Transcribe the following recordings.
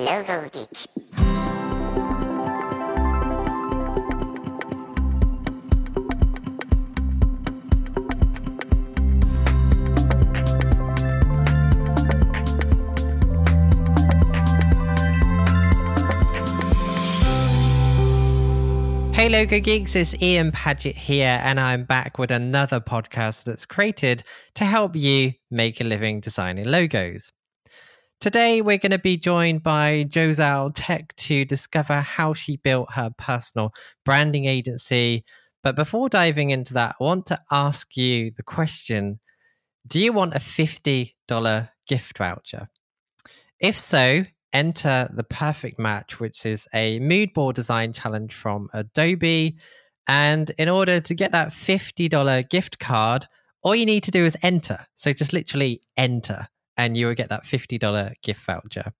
Logo Geek. Hey Logo Geeks, it's Ian Paget here, and I'm back with another podcast that's created to help you make a living designing logos. Today, we're going to be joined by Jozelle Tech to discover how she built her personal branding agency. But before diving into that, I want to ask you the question Do you want a $50 gift voucher? If so, enter the perfect match, which is a mood board design challenge from Adobe. And in order to get that $50 gift card, all you need to do is enter. So just literally enter, and you will get that $50 gift voucher.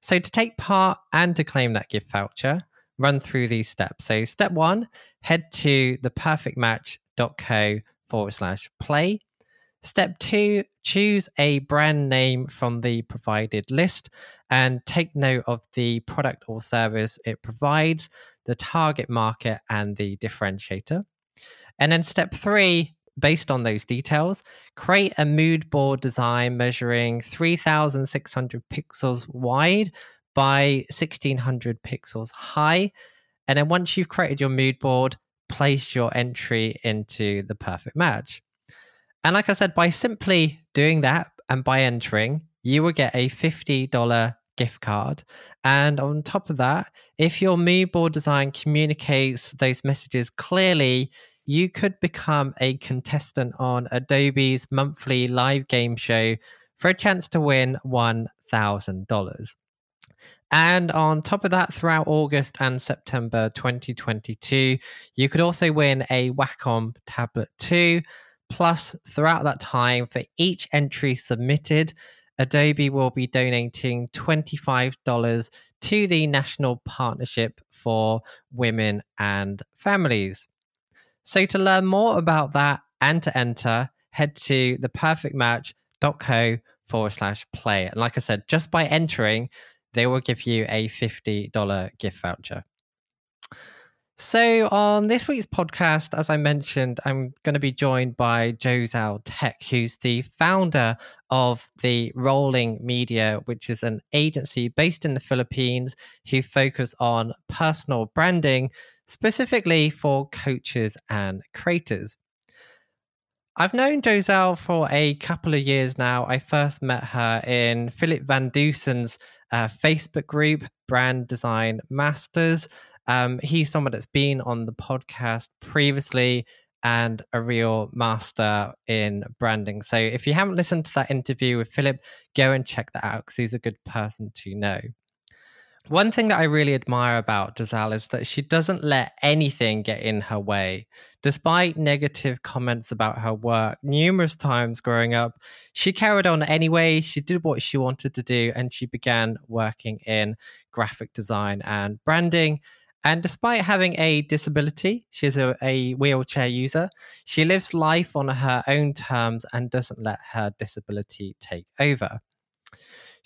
So to take part and to claim that gift voucher, run through these steps. So step one, head to theperfectmatch.co forward slash play. Step two, choose a brand name from the provided list and take note of the product or service it provides, the target market, and the differentiator. And then step three, based on those details, create a mood board design measuring 3,600 pixels wide by 1,600 pixels high. And then once you've created your mood board, place your entry into the perfect match. And like I said, by simply doing that and by entering, you will get a $50 gift card. And on top of that, if your mood board design communicates those messages clearly, you could become a contestant on Adobe's monthly live game show for a chance to win $1,000. And on top of that, throughout August and September 2022, you could also win a Wacom Tablet 2 Plus, throughout that time, for each entry submitted, Adobe will be donating $25 to the National Partnership for Women and Families. So, to learn more about that and to enter, head to theperfectmatch.co forward slash play. And like I said, just by entering, they will give you a $50 gift voucher. So, on this week's podcast, as I mentioned, I'm going to be joined by Jozelle Tech, who's the founder of the Rolling Media, which is an agency based in the Philippines who focus on personal branding, specifically for coaches and creators. I've known Jozelle for a couple of years now. I first met her in Philip Van Dusen's uh, Facebook group, Brand Design Masters. Um, he's someone that's been on the podcast previously and a real master in branding. So if you haven't listened to that interview with Philip, go and check that out because he's a good person to know. One thing that I really admire about Jozelle is that she doesn't let anything get in her way. Despite negative comments about her work numerous times growing up, she carried on anyway. She did what she wanted to do and she began working in graphic design and branding. And despite having a disability, she's a, a, wheelchair user. She lives life on her own terms and doesn't let her disability take over.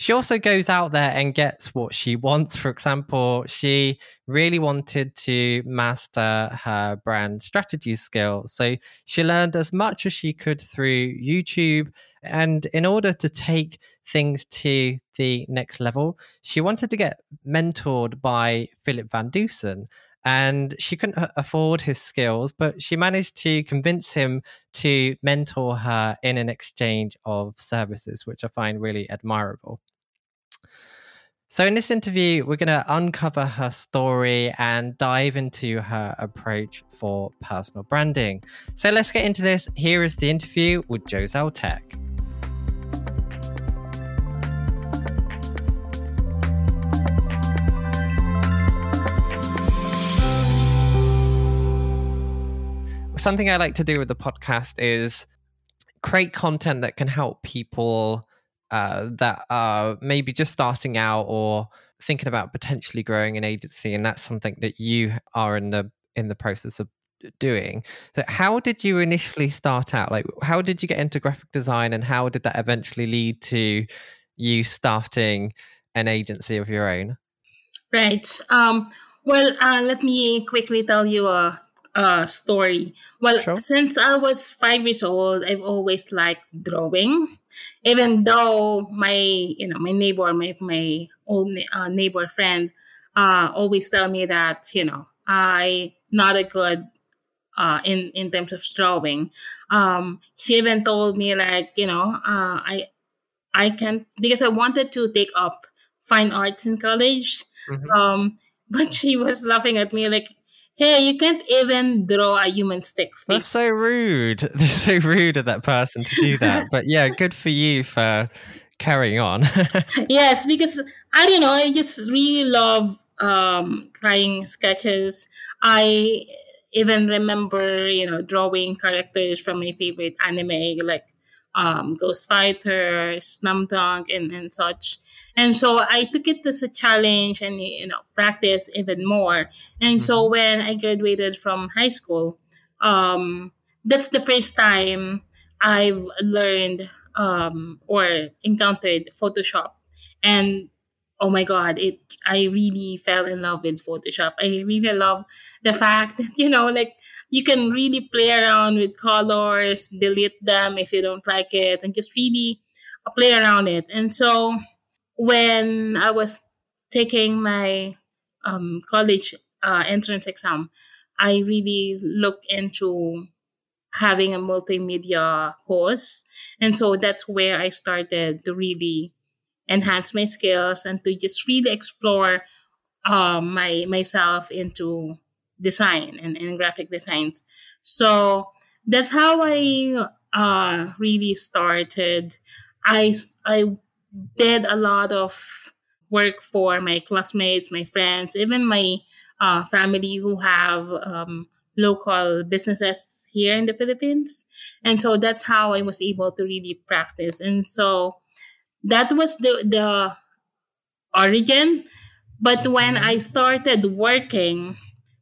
She also goes out there and gets what she wants. For example, she really wanted to master her brand strategy skills. So she learned as much as she could through YouTube and in order to take things to the next level, she wanted to get mentored by Philip Van Dusen. And she couldn't afford his skills, but she managed to convince him to mentor her in an exchange of services, which I find really admirable. So, in this interview, we're going to uncover her story and dive into her approach for personal branding. So, let's get into this. Here is the interview with Jozelle Tech. Something I like to do with the podcast is create content that can help people uh, that are maybe just starting out or thinking about potentially growing an agency, and that's something that you are in the in the process of doing. So, how did you initially start out? Like, how did you get into graphic design, and how did that eventually lead to you starting an agency of your own? Right. Um, well, uh, let me quickly tell you a, a story. Well, sure. since I was five years old, I've always liked drawing. Even though my, you know, my neighbor, my my old uh, neighbor friend, uh, always tell me that you know I not a good uh, in in terms of drawing. Um, she even told me like you know uh, I I can because I wanted to take up fine arts in college. Mm-hmm. Um, but she was laughing at me like, "Hey, you can't even draw a human stick." That's so rude. That's so rude of that person to do that. but yeah, good for you for carrying on. yes, because I don't know. I just really love um, drawing sketches. I even remember, you know, drawing characters from my favorite anime, like um, Ghost Fighter, Slam Dunk, and, and such. And so I took it as a challenge and, you know, practice even more. And mm-hmm. so when I graduated from high school, um, that's the first time I've learned um, or encountered Photoshop. And oh my god it i really fell in love with photoshop i really love the fact that you know like you can really play around with colors delete them if you don't like it and just really play around it. And so when i was taking my um, college uh, entrance exam i really looked into having a multimedia course. And so that's where i started to really enhance my skills and to just really explore um, my myself into design and, and graphic designs. So that's how I uh, really started. I I did a lot of work for my classmates, my friends, even my uh, family who have um, local businesses here in the Philippines. And so that's how I was able to really practice. And so that was the the origin. But when mm-hmm. I started working,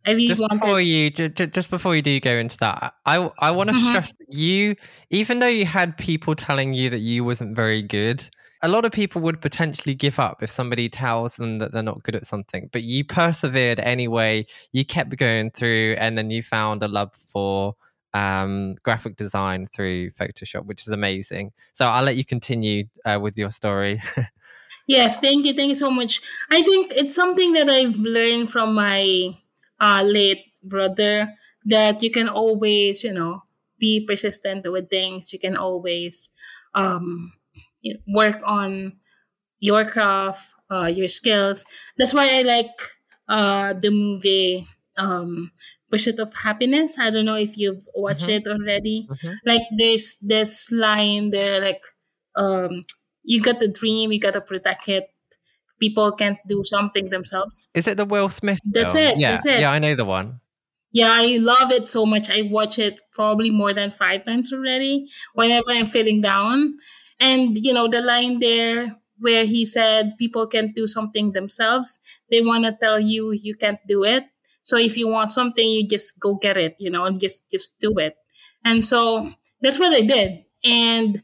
Really just wanted... before you just, just before you do go into that, I I want to mm-hmm. stress that you, even though you had people telling you that you wasn't very good, a lot of people would potentially give up if somebody tells them that they're not good at something. But you persevered anyway. You kept going through, and then you found a love for um, graphic design through Photoshop, which is amazing. So I'll let you continue uh, with your story. yes, thank you, thank you so much. I think it's something that I've learned from my uh, late brother that you can always, you know, be persistent with things. You can always um, work on your craft, uh, your skills. That's why I like uh, the movie um, Pursuit of Happiness. I don't know if you've watched mm-hmm. it already. Mm-hmm. Like there's this line there, like um, you got the dream, you gotta protect it. People can't do something themselves. Is it the Will Smith? That's film? it. Yeah, that's it. yeah, I know the one. Yeah, I love it so much. I watch it probably more than five times already. Whenever I'm feeling down, and you know the line there where he said people can't do something themselves. They want to tell you you can't do it so if you want something, you just go get it, you know, and just just do it. And so that's what I did. And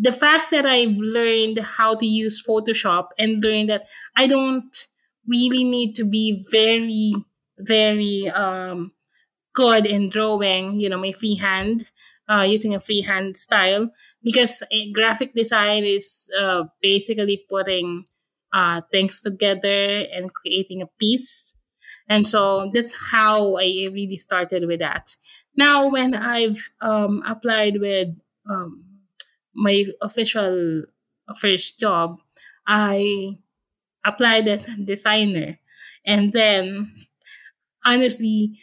the fact that I've learned how to use Photoshop and learned that I don't really need to be very, very um, good in drawing, you know, my freehand, uh, using a freehand style, because graphic design is uh, basically putting uh, things together and creating a piece. And so that's how I really started with that. Now, when I've um, applied with um, my official first job, I applied as a designer. And then, honestly,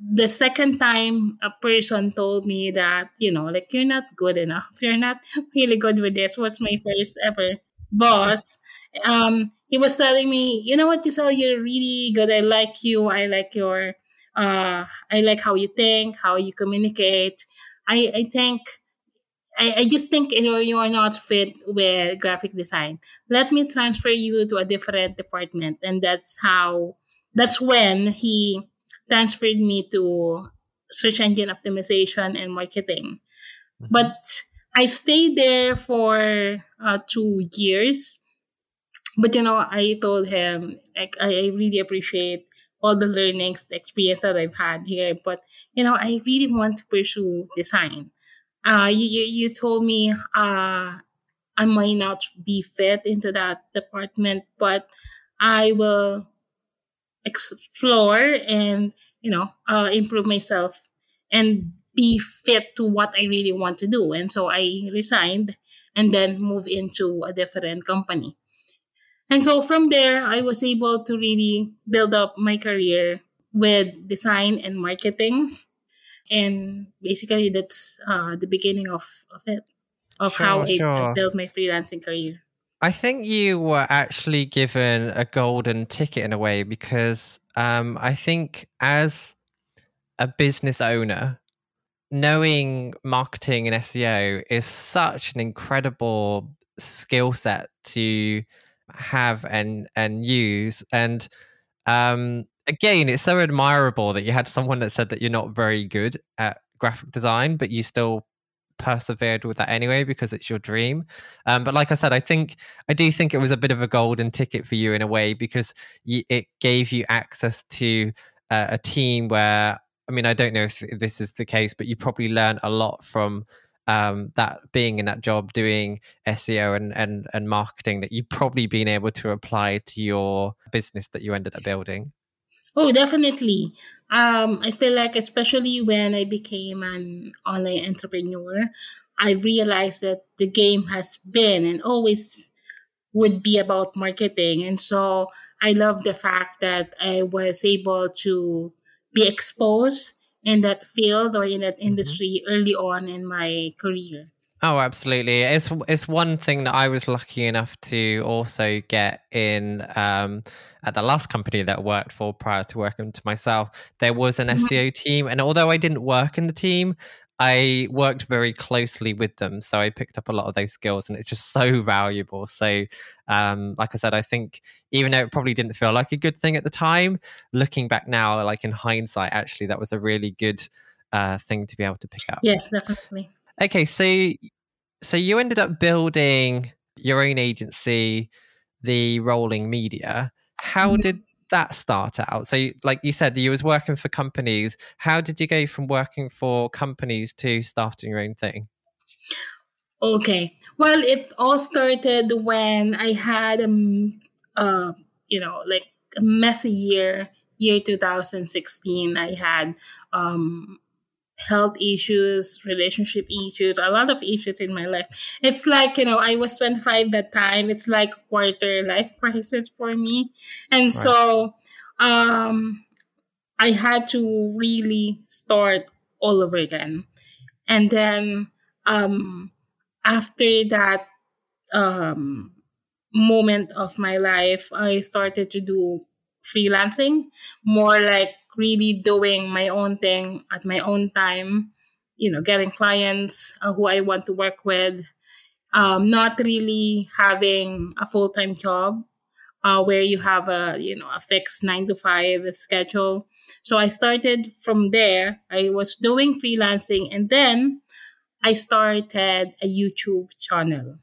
the second time a person told me that, you know, like, you're not good enough, you're not really good with this, was my first ever boss. Um, he was telling me, you know what, you Giselle, you're really good. I like you. I like your, uh, I like how you think, how you communicate. I, I think, I, I just think you know you are not fit with graphic design. Let me transfer you to a different department, and that's how. That's when he transferred me to search engine optimization and marketing. Mm-hmm. But I stayed there for uh, two years but you know, I told him like I, I really appreciate all the learnings, the experience that I've had here, but you know, I really want to pursue design. Uh, you, you, told me uh, I might not be fit into that department, but I will explore and you know uh, improve myself and be fit to what I really want to do. And so I resigned and then moved into a different company. And so from there, I was able to really build up my career with design and marketing. And basically, that's uh, the beginning of, of it, of Sure, how I, sure. Built my freelancing career. I think you were actually given a golden ticket in a way because um, I think as a business owner, knowing marketing and SEO is such an incredible skill set to have and and use. And um, again, it's so admirable that you had someone that said that you're not very good at graphic design, but you still persevered with that anyway because it's your dream. Um, but like I said, I think I do think it was a bit of a golden ticket for you in a way because you, it gave you access to uh, a team where I mean I don't know if this is the case, but you probably learned a lot from um, that being in that job doing SEO and, and and marketing that you've probably been able to apply to your business that you ended up building. Oh, definitely. Um, I feel like, especially when I became an online entrepreneur, I realized that the game has been and always would be about marketing. And so I love the fact that I was able to be exposed in that field or in that Mm-hmm. industry early on in my career. Oh, absolutely. It's it's one thing that I was lucky enough to also get in um, at the last company that I worked for prior to working to myself. There was an Mhm. SEO team, and although I didn't work in the team, I worked very closely with them. So I picked up a lot of those skills, and it's just so valuable. So, um, like I said, I think even though it probably didn't feel like a good thing at the time, looking back now, like in hindsight, actually, that was a really good uh, thing to be able to pick up. Yes, definitely. Okay, so so you ended up building your own agency, the Rolling Media. How Mhm. did that start out? So, you, like you said, you was working for companies. How did you go from working for companies to starting your own thing? Okay. Well, it all started when I had um uh you know like a messy year, year 2016. I had um health issues, relationship issues, a lot of issues in my life. It's like, you know, I was 25 that time. It's like quarter life crisis for me. And so um I had to really start all over again. And then um after that um, moment of my life, I started to do freelancing, more like really doing my own thing at my own time, you know, getting clients uh, who I want to work with, um, not really having a full time job. Uh, where you have a you know a fixed nine to five schedule so i started from there i was doing freelancing and then I started a YouTube channel.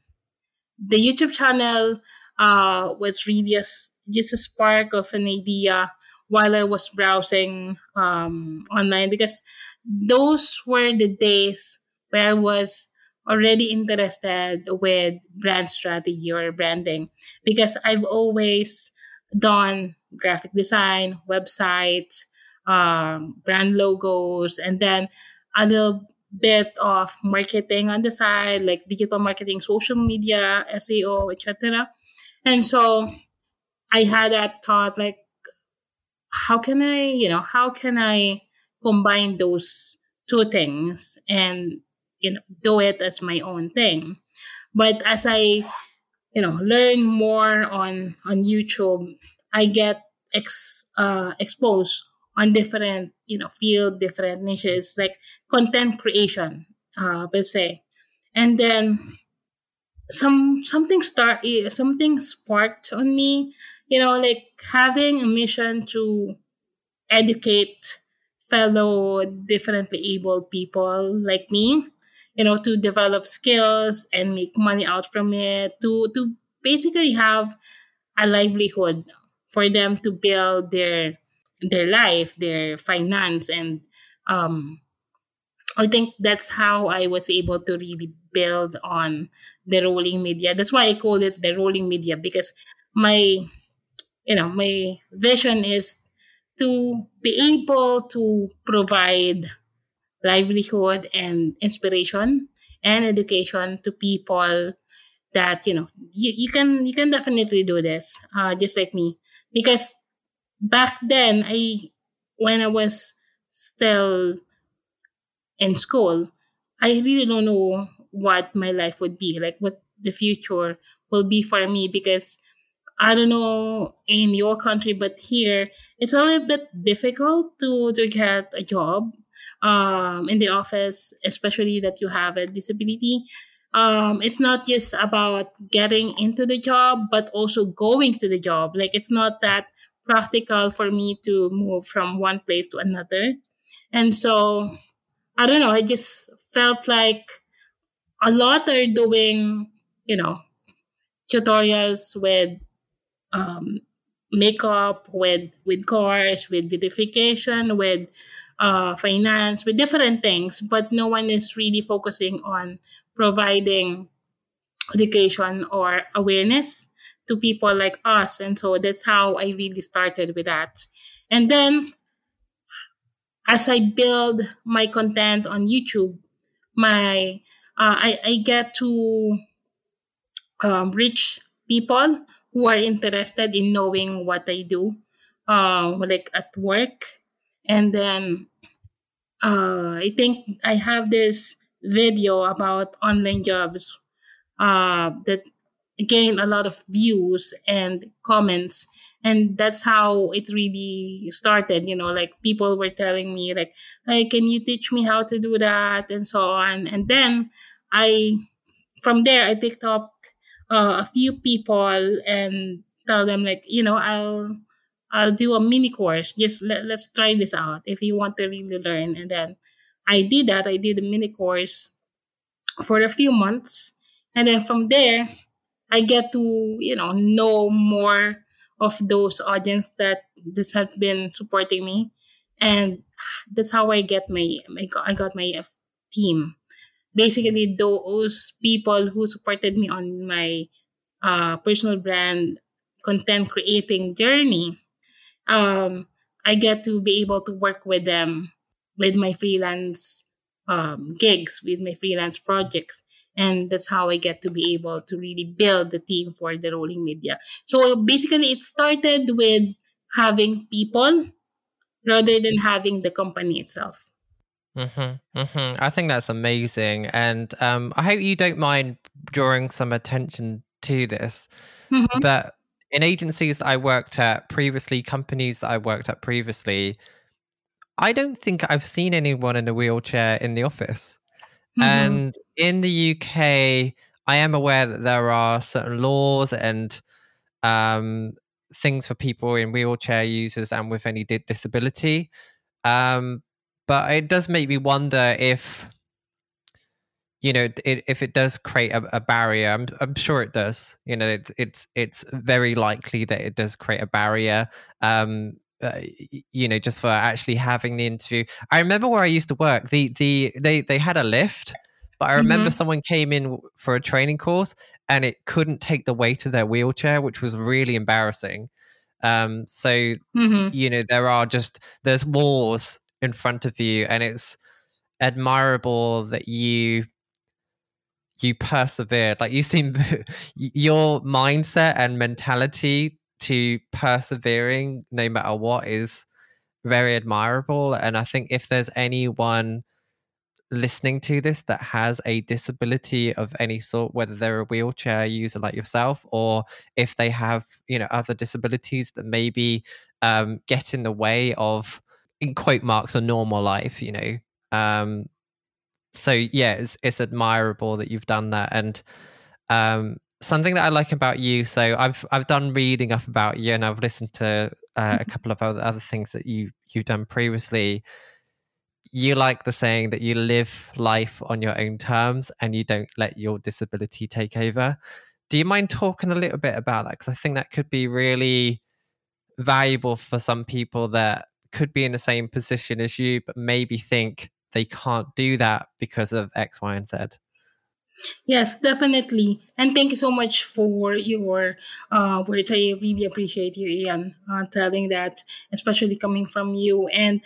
The YouTube channel uh, was really a, just a spark of an idea while I was browsing um, online because those were the days where I was already interested with brand strategy or branding because I've always done graphic design, websites, um, brand logos, and then a little bit of marketing on the side, like digital marketing, social media, SEO, etc. And so I had that thought like, how can I, you know, how can I combine those two things and, you know, do it as my own thing? But as I, you know, learn more on on YouTube, I get ex, uh, exposed on different you know field different niches like content creation uh per se and then some something start eh, something sparked on me you know like having a mission to educate fellow differently abled people like me you know to develop skills and make money out from it to to basically have a livelihood for them to build their their life, their finance, and um, I think that's how I was able to really build on the rolling media. That's why I call it the rolling media because my you know my vision is to be able to provide livelihood and inspiration and education to people that you know you, you can you can definitely do this uh, just like me. Because back then i when i was still in school i really don't know what my life would be like what the future will be for me because i don't know in your country but here it's a little bit difficult to to get a job um, in the office especially that you have a disability um, it's not just about getting into the job, but also going to the job. Like it's not that practical for me to move from one place to another. And so I don't know, I just felt like a lot are doing, you know, tutorials with um, makeup, with with cars, with beautification, with uh, finance, with different things, but no one is really focusing on providing education or awareness to people like us. And so that's how I really started with that. And then as I build my content on YouTube, my uh, I, I get to um, reach people who are interested in knowing what I do, uh, like at work. And then uh, I think I have this video about online jobs uh, that gained a lot of views and comments. And that's how it really started you know like people were telling me like hey can you teach me how to do that? and so on. And then i from there i picked up uh, a few people and tell them like you know i'll i'll do a mini course just let, let's try this out if you want to really learn and then I did that. I did a mini course for a few months. And then from there, I get to, you know, know more of those audience that this has been supporting me. And that's how I get my, I got my team. Basically, those people who supported me on my uh, personal brand content creating journey, um, I get to be able to work with them with my freelance um, gigs, with my freelance projects. And that's how I get to be able to really build the team for the rolling media. So basically, it started with having people rather than having the company itself. Mm-hmm, mm-hmm. I think that's amazing. And um, I hope you don't mind drawing some attention to this. Mm-hmm. But in agencies that I worked at previously, companies that I worked at previously, I don't think I've seen anyone in a wheelchair in the office. Mm-hmm. And in the UK, I am aware that there are certain laws and um, things for people in wheelchair users and with any disability. Um, but it does make me wonder if, you know, it, if it does create a, a barrier. I'm, I'm, sure it does. You know, it, it's it's very likely that it does create a barrier. Um, uh, you know just for actually having the interview i remember where i used to work the the they they had a lift but i remember mm-hmm. someone came in for a training course and it couldn't take the weight of their wheelchair which was really embarrassing um so mm-hmm. you know there are just there's walls in front of you and it's admirable that you you persevered like you seem your mindset and mentality to persevering no matter what is very admirable. And I think if there's anyone listening to this that has a disability of any sort, whether they're a wheelchair user like yourself, or if they have, you know, other disabilities that maybe um, get in the way of, in quote marks, a normal life, you know. Um, so yeah, it's, it's admirable that you've done that. And um, something that I like about you. So I've I've done reading up about you, and I've listened to uh, a couple of other, other things that you you've done previously. You like the saying that you live life on your own terms, and you don't let your disability take over. Do you mind talking a little bit about that? Because I think that could be really valuable for some people that could be in the same position as you, but maybe think they can't do that because of X, Y, and Z. Yes, definitely. And thank you so much for your uh, words. I really appreciate you, Ian, uh, telling that, especially coming from you. And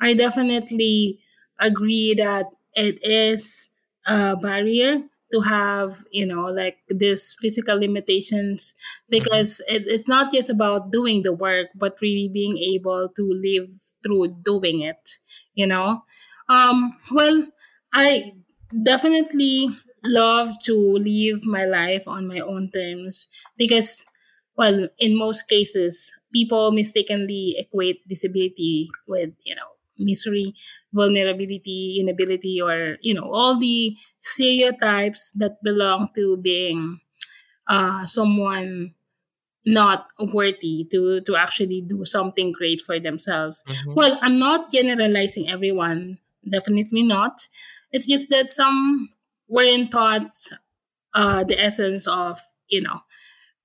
I definitely agree that it is a barrier to have, you know, like this physical limitations because mm-hmm. it, it's not just about doing the work, but really being able to live through doing it, you know. Um, well, I definitely love to live my life on my own terms because, well, in most cases, people mistakenly equate disability with, you know, misery, vulnerability, inability, or, you know, all the stereotypes that belong to being uh, someone not worthy to to actually do something great for themselves. Mm-hmm. Well, I'm not generalizing everyone, definitely not. It's just that some weren't taught uh, the essence of you know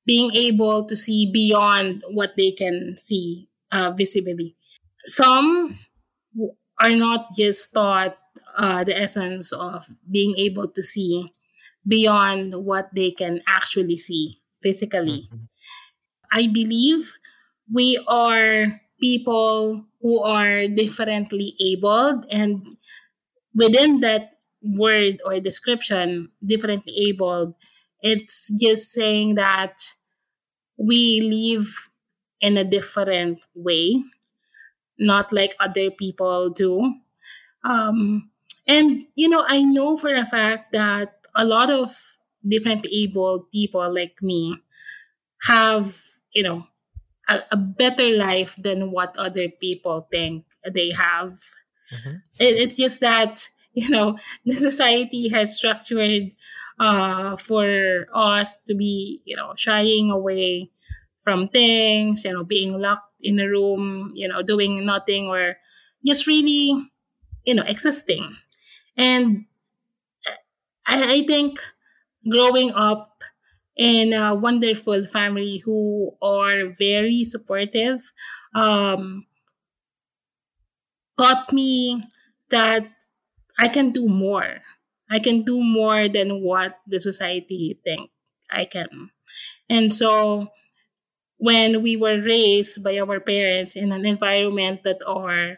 being able to see beyond what they can see uh, visibly. Some are not just taught uh, the essence of being able to see beyond what they can actually see physically. Mm-hmm. I believe we are people who are differently abled, and within that word or description differently abled it's just saying that we live in a different way not like other people do um, and you know i know for a fact that a lot of differently abled people like me have you know a, a better life than what other people think they have mm-hmm. it, it's just that you know the society has structured uh, for us to be you know shying away from things you know being locked in a room you know doing nothing or just really you know existing and I, I think growing up in a wonderful family who are very supportive um, taught me that I can do more. I can do more than what the society think I can. And so when we were raised by our parents in an environment that are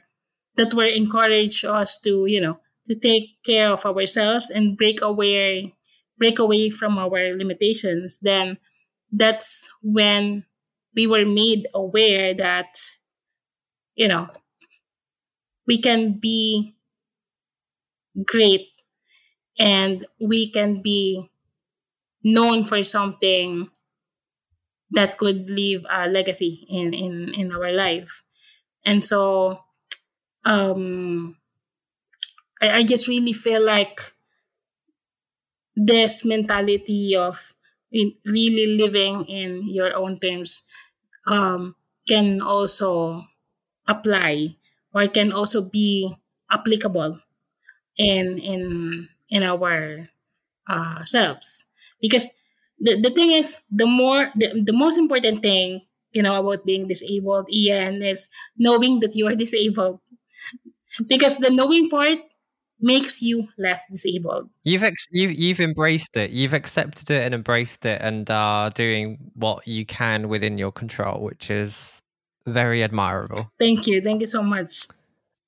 that were encouraged us to, you know, to take care of ourselves and break away break away from our limitations, then that's when we were made aware that, you know, we can be great and we can be known for something that could leave a legacy in in in our life. And so um I, I just really feel like this mentality of really living in your own terms um, can also apply or can also be applicable in in in our uh, selves. Because the, the thing is the more the, the most important thing you know about being disabled ian is knowing that you are disabled. Because the knowing part makes you less disabled. You've ex- you, you've embraced it. You've accepted it and embraced it and are doing what you can within your control which is very admirable. Thank you. Thank you so much.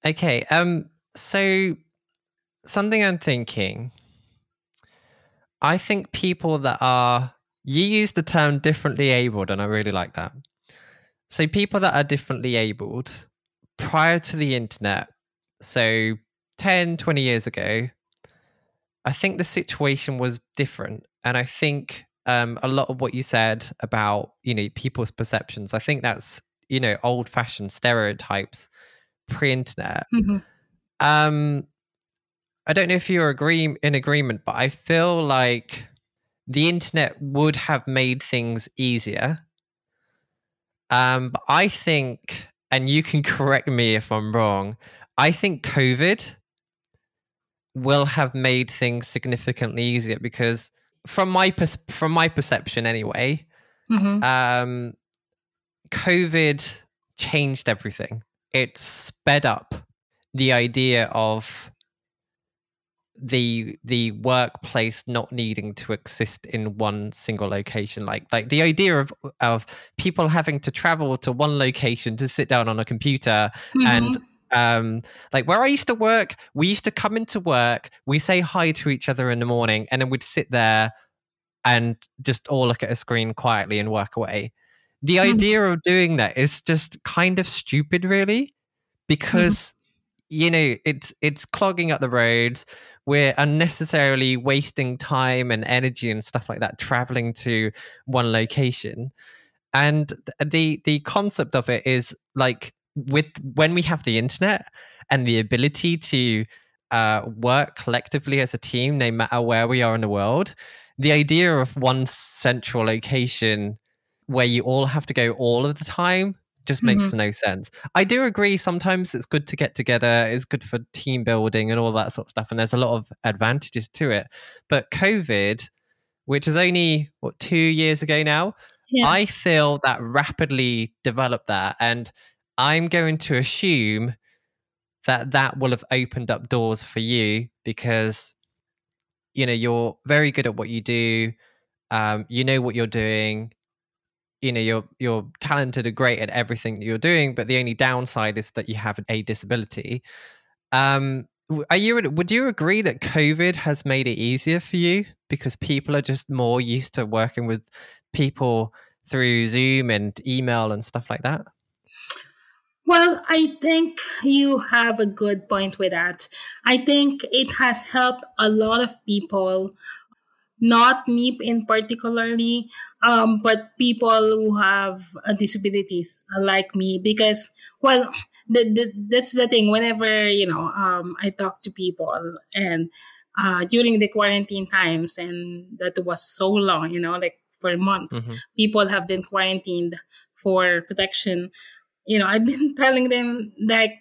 Okay um so something I'm thinking. I think people that are you use the term differently abled, and I really like that. So people that are differently abled prior to the internet, so 10, 20 years ago, I think the situation was different. And I think um, a lot of what you said about, you know, people's perceptions, I think that's, you know, old fashioned stereotypes pre-internet. Mm-hmm. Um, I don't know if you're agree in agreement, but I feel like the internet would have made things easier. Um, but I think, and you can correct me if I'm wrong, I think COVID will have made things significantly easier because from my pers- from my perception anyway, Mhm. um, COVID changed everything. It sped up the idea of the the workplace not needing to exist in one single location like like the idea of of people having to travel to one location to sit down on a computer and Mhm. um like where i used to work we used to come into work we say hi to each other in the morning and then we'd sit there and just all look at a screen quietly and work away the Mhm. idea of doing that is just kind of stupid really because you know it's it's clogging up the roads. We're unnecessarily wasting time and energy and stuff like that traveling to one location. And the the concept of it is like with when we have the internet and the ability to uh, work collectively as a team no matter where we are in the world the idea of one central location where you all have to go all of the time just makes no sense. I do agree sometimes it's good to get together, it's good for team building and all that sort of stuff and there's a lot of advantages to it. But COVID, which is only what 2 years ago now, Yeah. I feel that rapidly developed that and I'm going to assume that that will have opened up doors for you because you know you're very good at what you do um, you know what you're doing you know you're you're talented and great at everything that you're doing but the only downside is that you have a disability. Um are you would you agree that covid has made it easier for you? Because people are just more used to working with people through zoom and email and stuff like that? Well, I think you have a good point with that. I think it has helped a lot of people, not me in particularly, um, but people who have uh, disabilities uh, like me, because well, the, the, that's the thing. Whenever you know, um, I talk to people and uh, during the quarantine times, and that was so long, you know, like for months, Mhm. people have been quarantined for protection you know, I've been telling them like,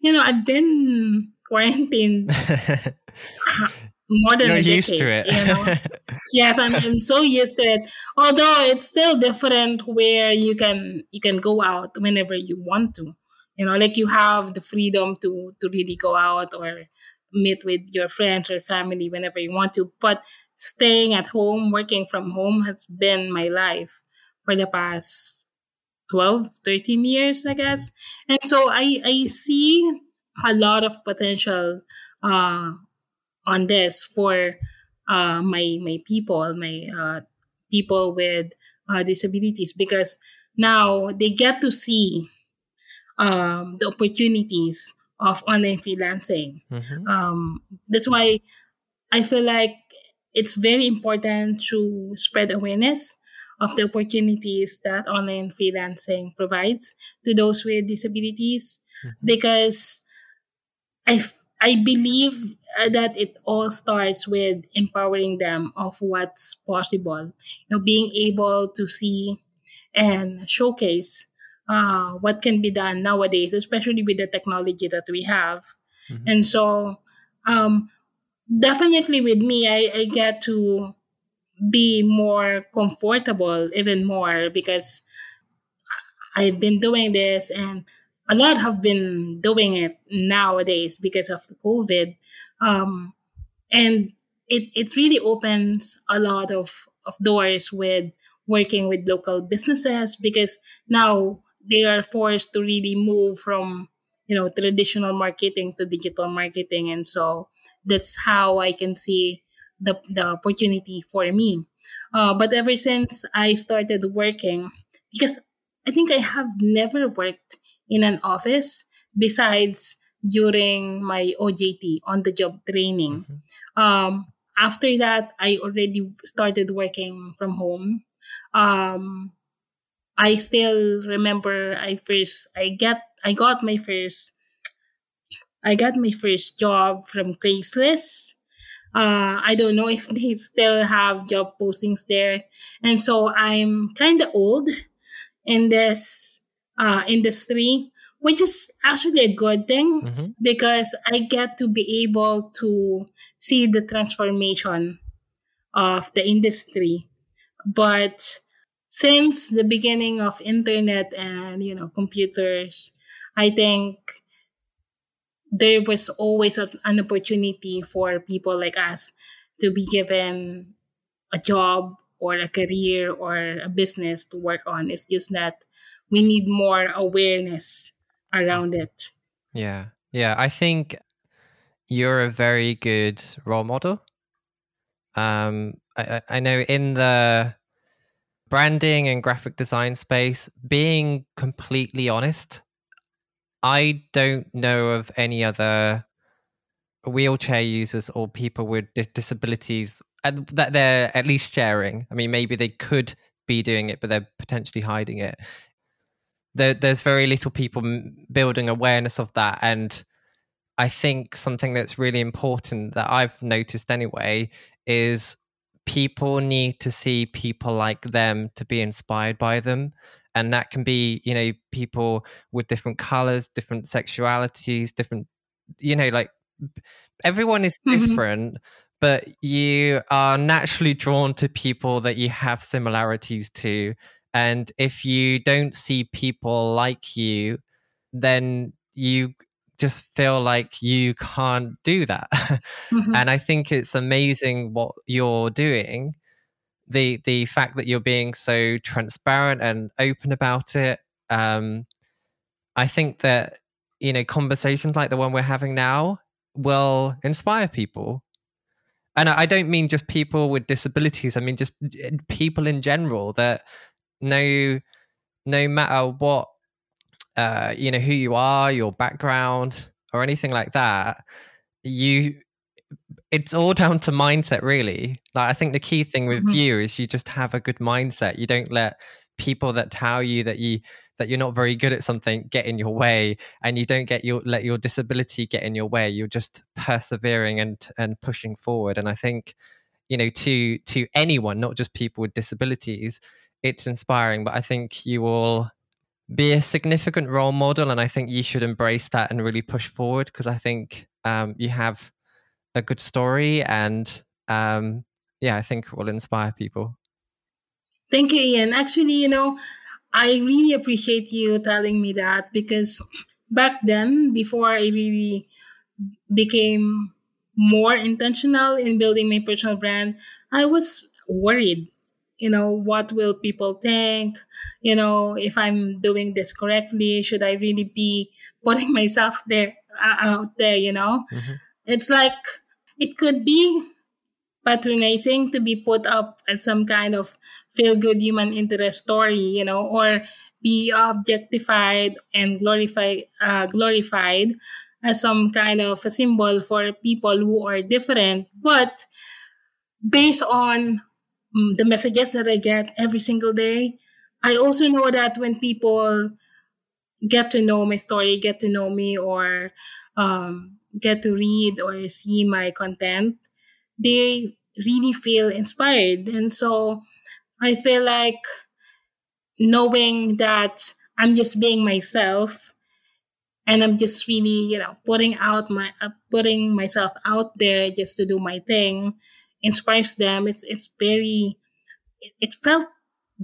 you know, I've been quarantined more than you're a used decade, to it You know? yes, I'm, I'm so used to it. Although it's still different where you can you can go out whenever you want to. You know, like you have the freedom to to really go out or meet with your friends or family whenever you want to. But staying at home, working from home has been my life for the past 12 13 years i guess and so i i see a lot of potential uh on this for uh my my people my uh people with uh, disabilities because now they get to see um the opportunities of online freelancing Mhm. um that's why i feel like it's very important to spread awareness of the opportunities that online freelancing provides to those with disabilities Mhm. because I, I believe uh, that it all starts with empowering them of what's possible you know being able to see and showcase uh, what can be done nowadays especially with the technology that we have Mhm. and so um, definitely with me I, I get to be more comfortable even more because I've been doing this and a lot have been doing it nowadays because of COVID. Um, and it, it really opens a lot of, of doors with working with local businesses because now they are forced to really move from you know traditional marketing to digital marketing and so that's how i can see the, the opportunity for me uh, but ever since i started working because i think i have never worked in an office besides during my ojt on the job training. Mhm. um, after that i already started working from home. Um, i still remember i first i get i got my first i got my first job from craigslist. Uh, i don't know if they still have job postings there. And so i'm kind of old in this uh, industry which is actually a good thing Mhm. because I get to be able to see the transformation of the industry. But since the beginning of internet and you know computers, I think there was always an opportunity for people like us to be given a job or a career or a business to work on. It's just that we need more awareness around it. Yeah. Yeah. I think you're a very good role model. Um, I, I know in the branding and graphic design space, being completely honest, I don't know of any other wheelchair users or people with disabilities that they're at least sharing. I mean, maybe they could be doing it, but they're potentially hiding it. There, there's very little people building awareness of that, and I think something that's really important that I've noticed anyway is people need to see people like them to be inspired by them. And that can be you know people with different colors different sexualities different you know like everyone is mm-hmm. different but you are naturally drawn to people that you have similarities to and if you don't see people like you then you just feel like you can't do that. Mm-hmm. and i think it's amazing what you're doing. The the fact that you're being so transparent and open about it um i think that you know conversations like the one we're having now will inspire people. And I don't mean just people with disabilities i mean just eh, people in general that no no matter what uh you know who you are your background or anything like that you it's all down to mindset really. Like i think the key thing with mm-hmm. you is you just have a good mindset. You don't let people that tell you that you that you're not very good at something get in your way and you don't get your let your disability get in your way. You're just persevering and and pushing forward. And i think you know to to anyone not just people with disabilities it's inspiring but i think you will be a significant role model and i think you should embrace that and really push forward because i think um, you have a good story and um, yeah i think it will inspire people thank you ian actually you know I really appreciate you telling me that because back then, before I really became more intentional in building my personal brand, I was worried. You know, what will people think? You know, if I'm doing this correctly, should I really be putting myself there uh, out there? You know, mm-hmm. it's like it could be patronizing to be put up as some kind of feel good human interest story, you know, or be objectified and glorified, uh, glorified as some kind of a symbol for people who are different. But based on the messages that I get every single day, I also know that when people get to know my story, get to know me, or um, get to read or see my content, they really feel inspired. And so I feel like knowing that I'm just being myself and I'm just really, you know, putting out my uh, putting myself out there just to do my thing inspires them. It's it's very it, it felt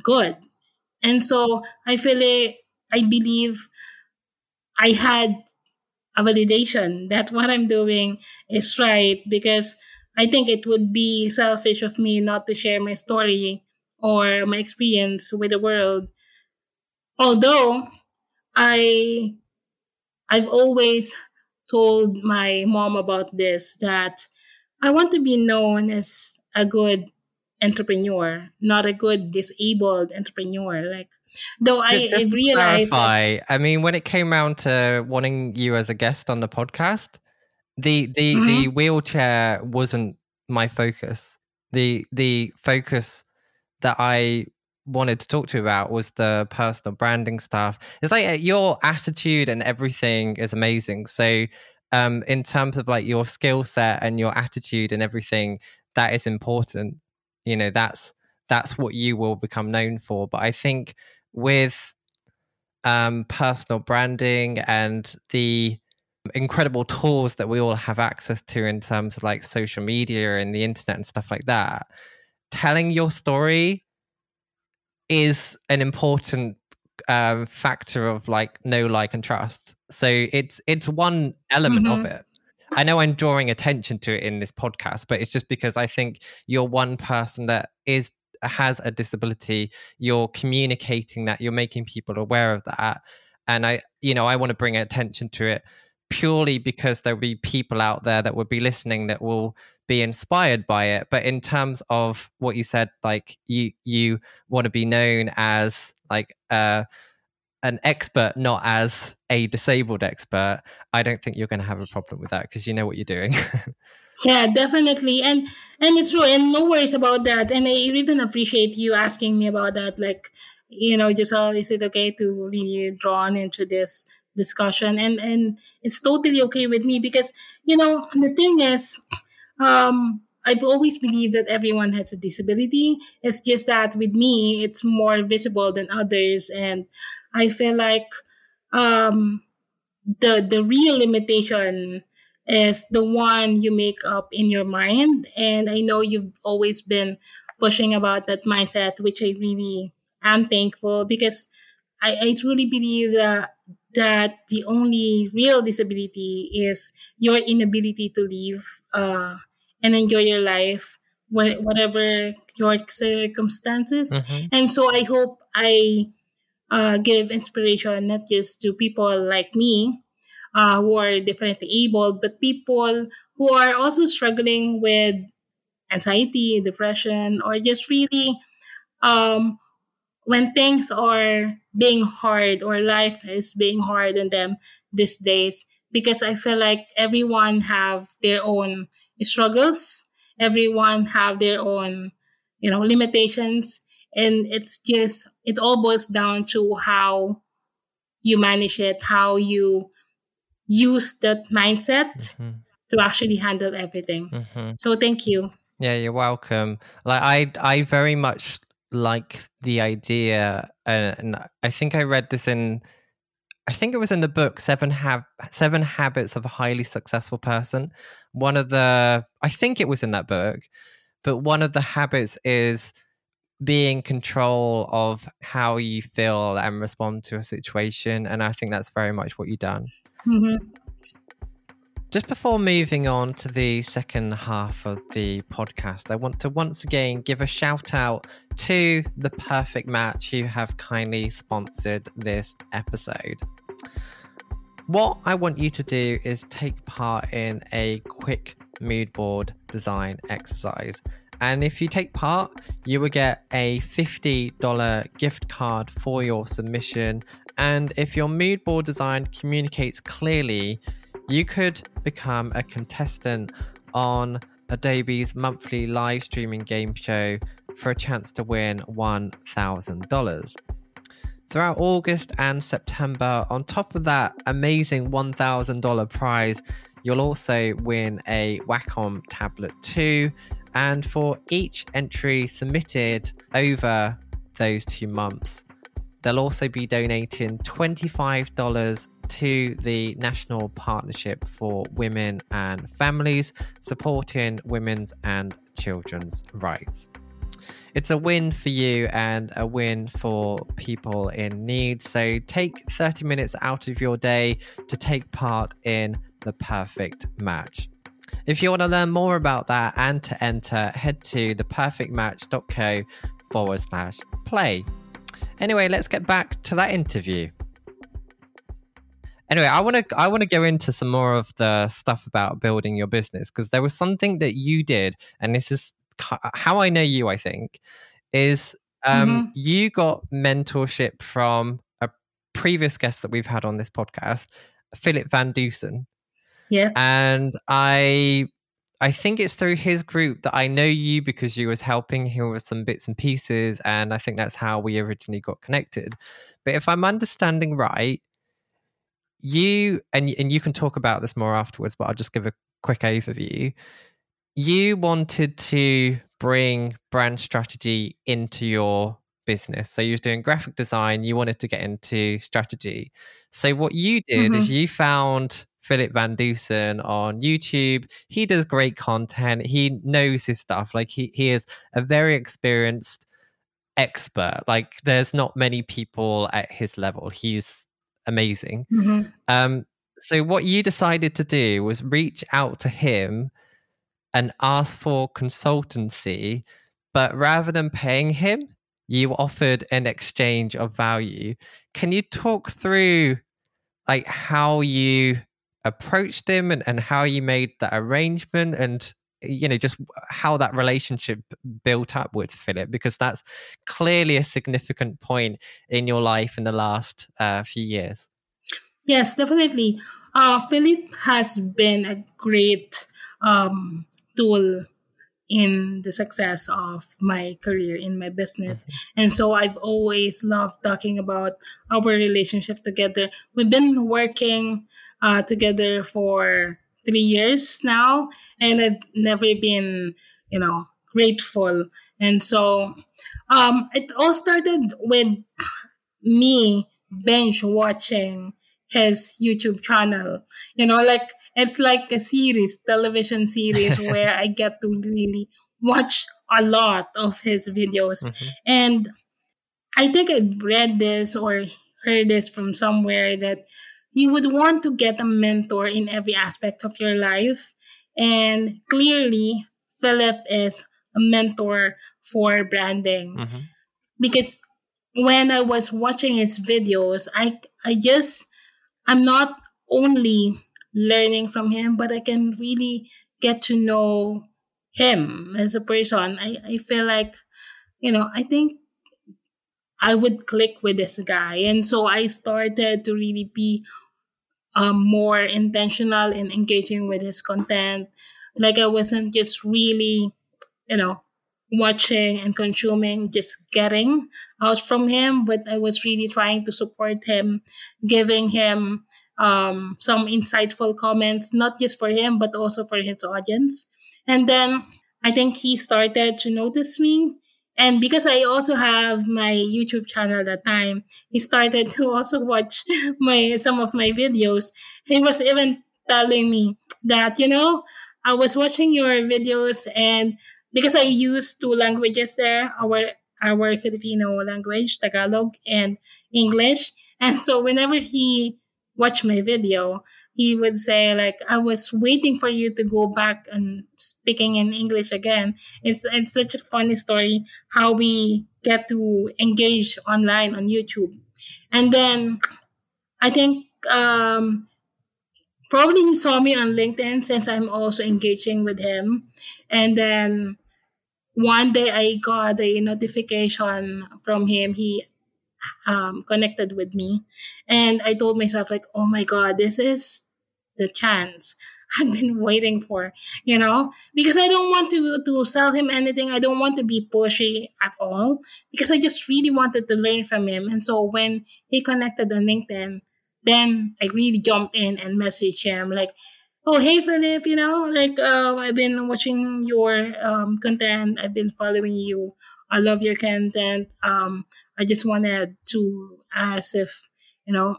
good. And so I feel like I believe I had a validation that what I'm doing is right because I think it would be selfish of me not to share my story or my experience with the world. Although I I've always told my mom about this that I want to be known as a good entrepreneur, not a good disabled entrepreneur. Like though I, I realized clarify, I mean when it came around to wanting you as a guest on the podcast, the the mm-hmm. the wheelchair wasn't my focus. The the focus that I wanted to talk to you about was the personal branding stuff. It's like uh, your attitude and everything is amazing. So um in terms of like your skill set and your attitude and everything that is important. You know, that's that's what you will become known for. But I think with um personal branding and the incredible tools that we all have access to in terms of like social media and the internet and stuff like that telling your story is an important um, factor of like know, like, and trust. So it's it's one element mm-hmm. of it. I know I'm drawing attention to it in this podcast, but it's just because I think you're one person that is has a disability. You're communicating that. You're making people aware of that, and I, you know, I want to bring attention to it purely because there'll be people out there that will be listening that will be inspired by it but in terms of what you said like you you want to be known as like uh an expert not as a disabled expert i don't think you're going to have a problem with that because you know what you're doing yeah definitely and and it's true and no worries about that and i even appreciate you asking me about that like you know just how is it okay to really drawn into this discussion and and it's totally okay with me because you know the thing is um, I've always believed that everyone has a disability. It's just that with me, it's more visible than others, and I feel like um, the the real limitation is the one you make up in your mind. And I know you've always been pushing about that mindset, which I really am thankful because I, I truly believe that that the only real disability is your inability to live uh, and enjoy your life whatever your circumstances mm-hmm. and so i hope i uh, give inspiration not just to people like me uh, who are differently able but people who are also struggling with anxiety depression or just really um, when things are being hard or life is being hard on them these days. Because i feel like everyone have their own struggles. Everyone have their own you know limitations and it's just it all boils down to how you manage it how you use that mindset mm-hmm. to actually handle everything mm-hmm. so thank you yeah you're welcome like i i very much like the idea and i think i read this in I think it was in the book Seven Hab- Seven Habits of a Highly Successful Person. One of the I think it was in that book, but one of the habits is being control of how you feel and respond to a situation, and I think that's very much what you've done. Mm-hmm. Just before moving on to the second half of the podcast, I want to once again give a shout out to The Perfect Match, who have kindly sponsored this episode. What I want you to do is take part in a quick mood board design exercise. And if you take part, you will get a $50 gift card for your submission. And if your mood board design communicates clearly, you could become a contestant on Adobe's monthly live streaming game show for a chance to win $1,000 throughout August and September. On top of that amazing $1,000 prize, you'll also win a Wacom Tablet 2. And for each entry submitted over those two months, they'll also be donating $25 to the National Partnership for Women and Families, supporting women's and children's rights it's a win for you and a win for people in need. So take 30 minutes out of your day to take part in the perfect match. If you want to learn more about that and to enter, head to theperfectmatch.co forward slash play. Anyway, let's get back to that interview. Anyway, I want to I want to go into some more of the stuff about building your business because there was something that you did, and this is how I know you, I think, is um, mm-hmm. you got mentorship from a previous guest that we've had on this podcast, Philip Van Dusen. Yes. And I I think it's through his group that I know you because you was helping him with some bits and pieces, and I think that's how we originally got connected. But if I'm understanding right, you and and you can talk about this more afterwards, but I'll just give a quick overview you wanted to bring brand strategy into your business. So you was doing graphic design, you wanted to get into strategy. So what you did mm-hmm. is you found Philip Van Dusen on YouTube. He does great content. He knows his stuff. Like he he is a very experienced expert. Like there's not many people at his level. He's amazing. Mm-hmm. Um, so what you decided to do was reach out to him and ask for consultancy, but rather than paying him, you offered an exchange of value. Can you talk through like how you approached him and, and how you made that arrangement and you know just how that relationship built up with philip? Because that's clearly a significant point in your life in the last uh, few years. Yes definitely. Uh, philip has been a great um, tool in the success of my career in my business. Mm-hmm. And so I've always loved talking about our relationship together. We've been working uh, together for three years now, and I've never been, you know, grateful. And so um, it all started with me binge watching his YouTube channel. You know, like it's like a series, television series where I get to really watch a lot of his videos. Mm-hmm. And I think I read this or heard this from somewhere that you would want to get a mentor in every aspect of your life. And clearly, Philip is a mentor for branding. Mm-hmm. Because when I was watching his videos, I I just I'm not only learning from him, but I can really get to know him as a person. I, I feel like, you know, I think I would click with this guy. And so I started to really be um, more intentional in engaging with his content. Like I wasn't just really, you know, watching and consuming, just getting out from him, but I was really trying to support him, giving him um, some insightful comments, not just for him, but also for his audience. And then I think he started to notice me. And because I also have my YouTube channel at that time, he started to also watch my some of my videos. He was even telling me that, you know, I was watching your videos and because I use two languages there, our our Filipino language, Tagalog and English. And so whenever he watch my video, he would say like, "I was waiting for you to go back and speaking in English again." It's it's such a funny story how we get to engage online on YouTube, and then I think um, probably he saw me on LinkedIn since I'm also engaging with him, and then one day I got a notification from him. He um, connected with me. And I told myself, like, oh my God, this is the chance I've been waiting for, you know, because I don't want to to sell him anything. I don't want to be pushy at all because I just really wanted to learn from him. And so when he connected on LinkedIn, then I really jumped in and messaged him like, "Oh, hey Philip, you know, like uh, I've been watching your um, content. I've been following you. I love your content. Um, I just wanted to ask if, you know,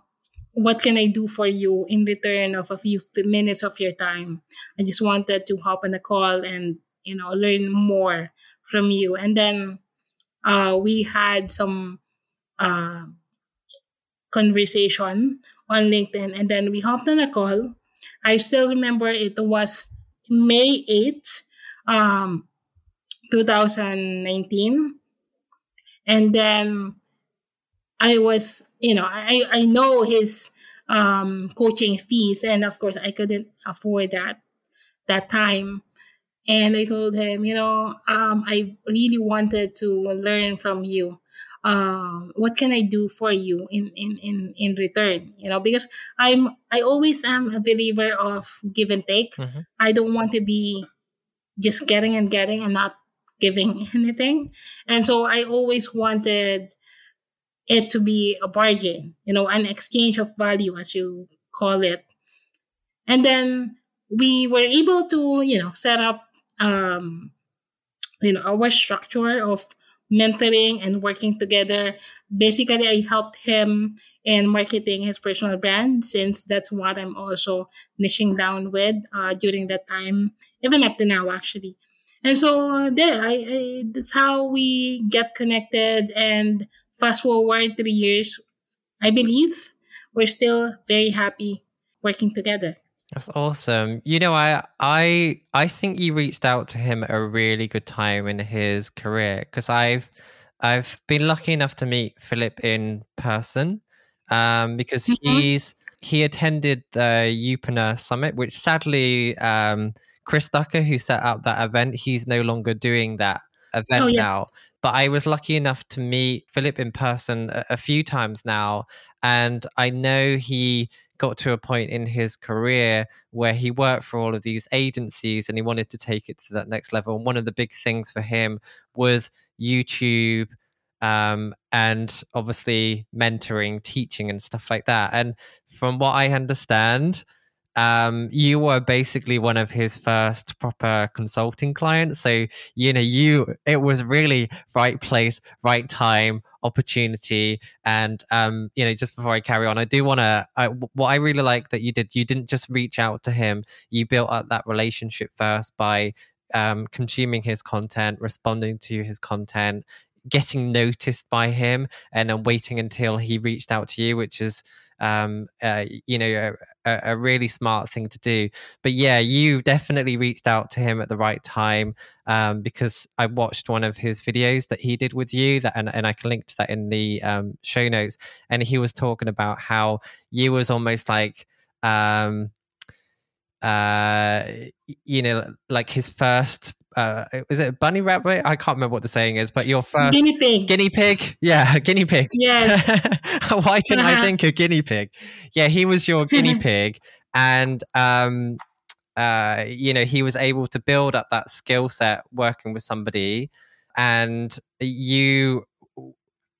what can I do for you in return of a few minutes of your time? I just wanted to hop on a call and, you know, learn more from you. And then uh, we had some uh, conversation on LinkedIn and then we hopped on a call. I still remember it was May 8th, um, 2019 and then I was, you know, I I know his um, coaching fees, and of course I couldn't afford that that time. And I told him, you know, um, I really wanted to learn from you. Um, what can I do for you in, in, in, in return? You know, because I'm I always am a believer of give and take. Mm-hmm. I don't want to be just getting and getting and not giving anything. And so I always wanted it to be a bargain, you know, an exchange of value, as you call it. And then we were able to, you know, set up, um, you know, our structure of mentoring and working together. Basically, I helped him in marketing his personal brand since that's what I'm also niching down with uh, during that time, even up to now, actually. And so there, I, I that's how we get connected. And fast forward three years, I believe we're still very happy working together. That's awesome. You know, I I I think you reached out to him at a really good time in his career because I've I've been lucky enough to meet Philip in person um, because mm-hmm. he's he attended the Youpreneur Summit, which sadly um, Chris Ducker, who set up that event, he's no longer doing that event oh, yeah. now. But I was lucky enough to meet Philip in person a, a few times now, and I know he got to a point in his career where he worked for all of these agencies and he wanted to take it to that next level. And one of the big things for him was YouTube um, and obviously mentoring, teaching, and stuff like that. And from what I understand, um, you were basically one of his first proper consulting clients. So, you know, you, it was really right place, right time, opportunity. And, um, you know, just before I carry on, I do want to, what I really like that you did, you didn't just reach out to him, you built up that relationship first by, um, consuming his content, responding to his content, getting noticed by him, and then waiting until he reached out to you, which is, um, uh, you know, a, a, really smart thing to do. But yeah, you definitely reached out to him at the right time um, because I watched one of his videos that he did with you that, and, and I can link to that in the um, show notes. And he was talking about how you was almost like, um, uh, you know, like his first uh is it bunny rabbit? I can't remember what the saying is but your first guinea pig. Guinea pig? Yeah guinea pig. Yes. Why didn't uh-huh. i think a guinea pig? Yeah he was your guinea pig and um uh you know he was able to build up that skill set working with somebody and you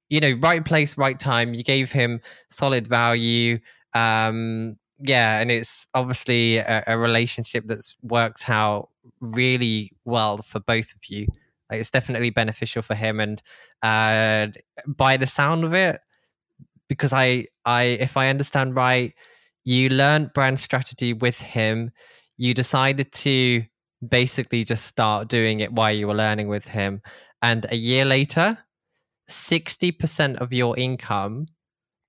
you know right place right time. You gave him solid value um yeah, and it's obviously a, a, relationship that's worked out really well for both of you. Like, it's definitely beneficial for him, and uh, by the sound of it, because I, I, if I understand right, you learned brand strategy with him. You decided to basically just start doing it while you were learning with him, and a year later, sixty percent of your income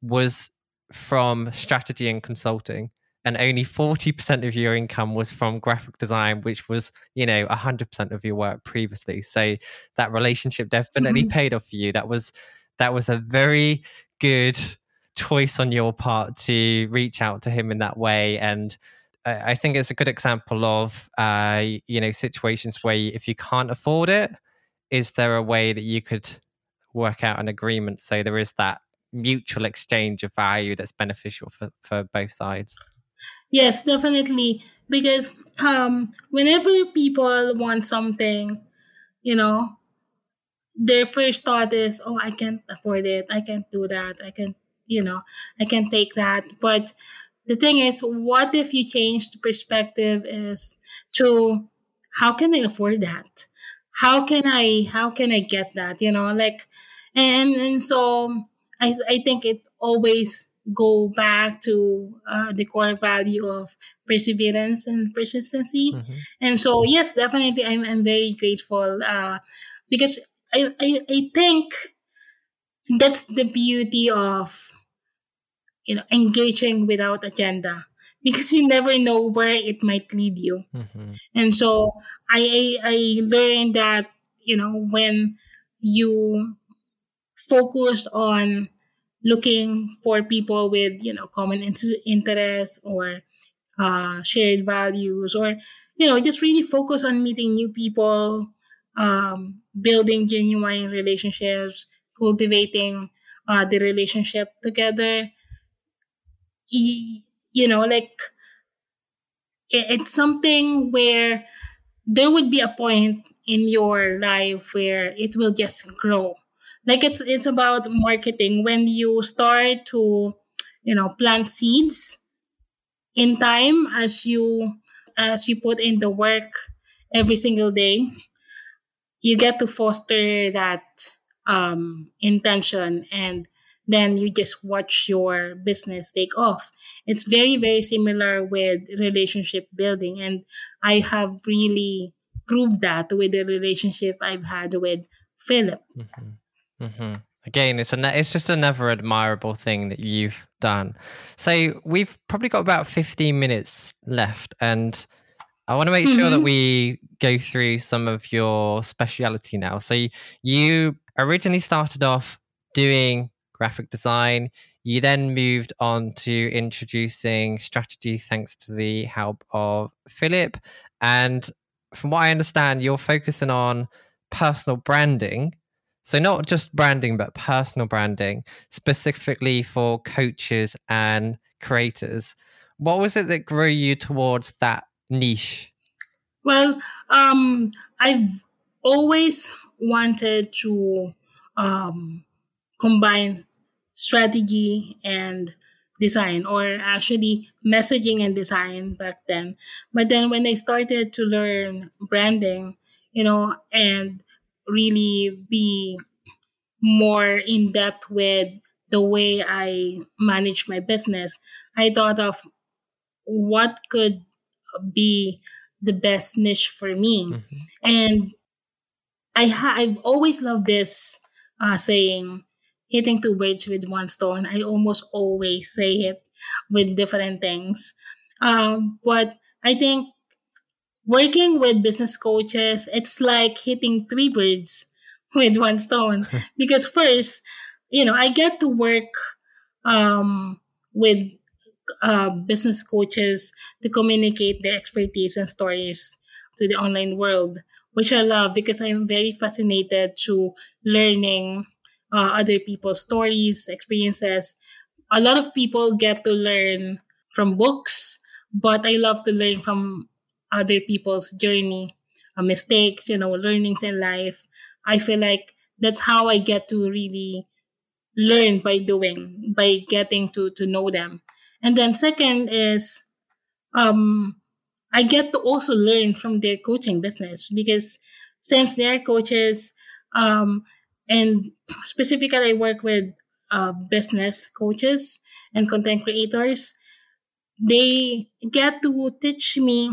was from strategy and consulting and only 40% of your income was from graphic design which was you know 100% of your work previously. So that relationship definitely mm-hmm. paid off for you. That was that was a very good choice on your part to reach out to him in that way. And I think it's a good example of, uh, you know, situations where if you can't afford it, is there a way that you could work out an agreement? So there is that mutual exchange of value that's beneficial for, for both sides. Yes, definitely. Because um, whenever people want something, you know, their first thought is, oh, I can't afford it. I can't do that. I can't, you know, I can't take that. But the thing is, what if you change the perspective is to how can I afford that? How can I how can I get that? You know, like and and so I, I think it always go back to uh, the core value of perseverance and persistency. Mm-hmm. And so, yes, definitely, I'm, I'm very grateful uh, because I, I, I think that's the beauty of you know engaging without agenda because you never know where it might lead you mm-hmm. and so I, I i learned that you know when you focus on looking for people with you know common interests or uh, shared values or you know just really focus on meeting new people um, building genuine relationships cultivating uh, the relationship together. You know like it's something where there would be a point in your life where it will just grow like it's it's about marketing when you start to you know plant seeds in time as you as you put in the work every single day you get to foster that um, intention and then you just watch your business take off. It's very, very similar with relationship building. And I have really proved that with the relationship I've had with Philip. Mm-hmm. Mm-hmm. Again, it's a it's just another admirable thing that you've done. So we've probably got about 15 minutes left, and I want to make mm-hmm. sure that mm-hmm. we go through some of your speciality now. So you originally started off doing graphic design. You then moved on to introducing strategy thanks to the help of Philip. And from what I understand, you're focusing on personal branding. So, not just branding, but personal branding, specifically for coaches and creators. What was it that grew you towards that niche? Well, um, I've always wanted to um, combine strategy and design or actually messaging and design back then but then when i started to learn branding you know and really be more in depth with the way i manage my business i thought of what could be the best niche for me mm-hmm. and i ha- i've always loved this uh, saying hitting two birds with one stone. I almost always say it with different things. Um, but I think working with business coaches, it's like hitting three birds with one stone. because first, you know, I get to work um, with uh, business coaches to communicate their expertise and stories to the online world, which I love because I'm very fascinated to learning uh, other people's stories, experiences. A lot of people get to learn from books, but I love to learn from other people's journey, uh, mistakes, you know, learnings in life. I feel like that's how I get to really learn by doing, by getting to to know them. And then second is um I get to also learn from their coaching business because since they're coaches, um, and specifically, I work with uh, business coaches and content creators. They get to teach me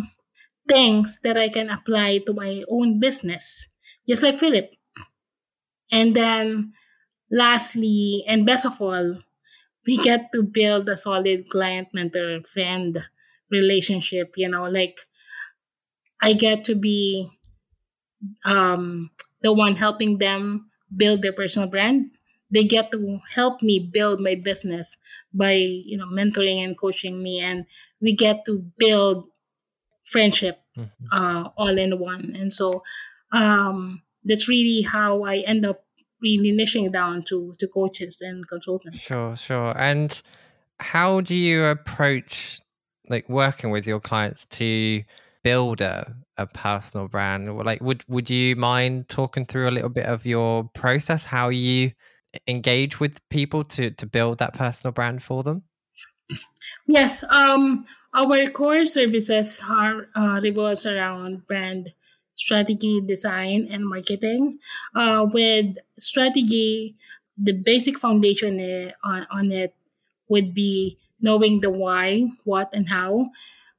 things that I can apply to my own business, just like Philip. And then, lastly, and best of all, we get to build a solid client mentor friend relationship. You know, like I get to be um, the one helping them build their personal brand they get to help me build my business by you know mentoring and coaching me and we get to build friendship mm-hmm. uh, all in one. And so um, that's really how i end up really niching down to to coaches and consultants. Sure sure. And how do you approach like working with your clients to build a, a personal brand? Like would would you mind talking through a little bit of your process how you engage with people to to build that personal brand for them? Yes um our core services are uh, revolves around brand strategy design and marketing uh, with strategy the basic foundation eh, on, on it would be knowing the why what and how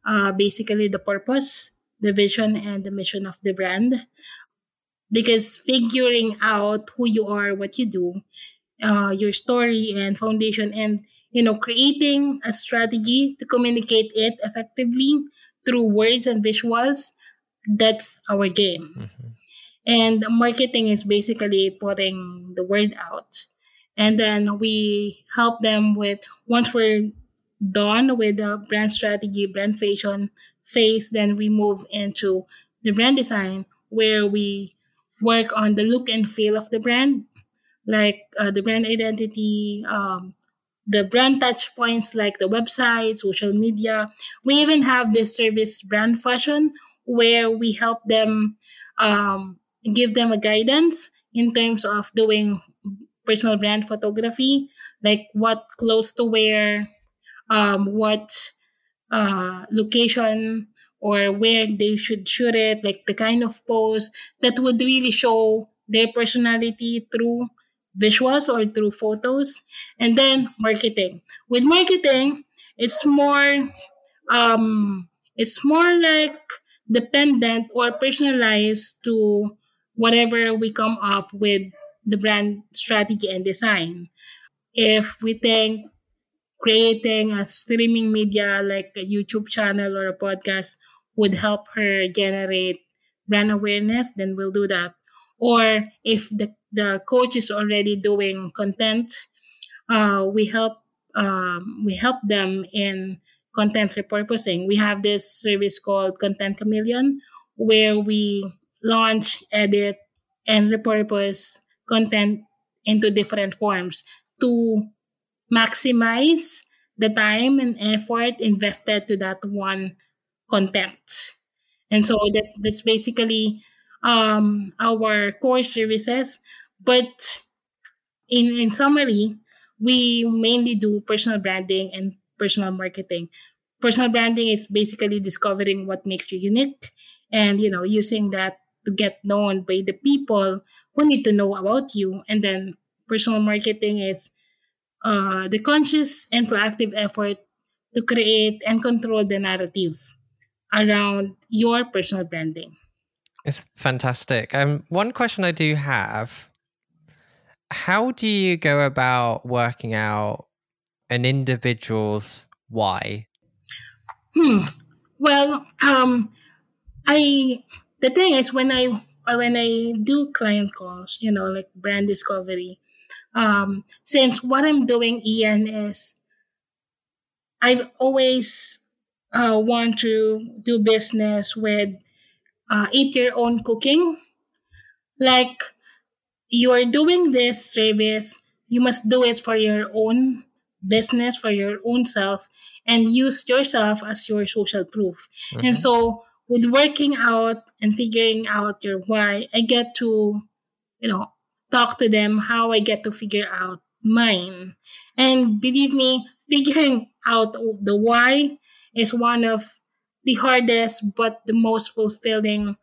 uh, basically the purpose, the vision, and the mission of the brand. Because figuring out who you are, what you do, uh, your story and foundation, and you know, creating a strategy to communicate it effectively through words and visuals, that's our game. Mm-hmm. And marketing is basically putting the word out. And then we help them with once we're done with the brand strategy, brand fashion phase, then we move into the brand design where we work on the look and feel of the brand, like uh, the brand identity, um, the brand touch points like the website, social media. We even have this service brand fashion where we help them um, give them a guidance in terms of doing personal brand photography, like what clothes to wear, um, what uh, location or where they should shoot it, like the kind of pose that would really show their personality through visuals or through photos. And then marketing. With marketing, it's more um it's more like dependent or personalized to whatever we come up with the brand strategy and design. If we think creating a streaming media like a YouTube channel or a podcast would help her generate brand awareness, then we'll do that. Or if the, the coach is already doing content, uh, we help um, we help them in content repurposing. We have this service called Content Chameleon where we launch, edit, and repurpose content into different forms to maximize the time and effort invested to that one content. And so that, that's basically um, our core services. But in, in summary, we mainly do personal branding and personal marketing. Personal branding is basically discovering what makes you unique and you know using that to get known by the people who need to know about you. And then personal marketing is uh, the conscious and proactive effort to create and control the narrative around your personal branding. It's fantastic. Um, one question I do have how do you go about working out an individual's why? Hmm. Well, um, I the thing is when I when I do client calls, you know, like brand discovery, um, since what I'm doing, Ian, is I've always uh, want to do business with uh, eat your own cooking. Like you're doing this service, you must do it for your own business, for your own self, and use yourself as your social proof. Mm-hmm. And so with working out and figuring out your why, I get to, you know, talk to them how I get to figure out mine. And believe me, figuring out the why is one of the hardest but the most fulfilling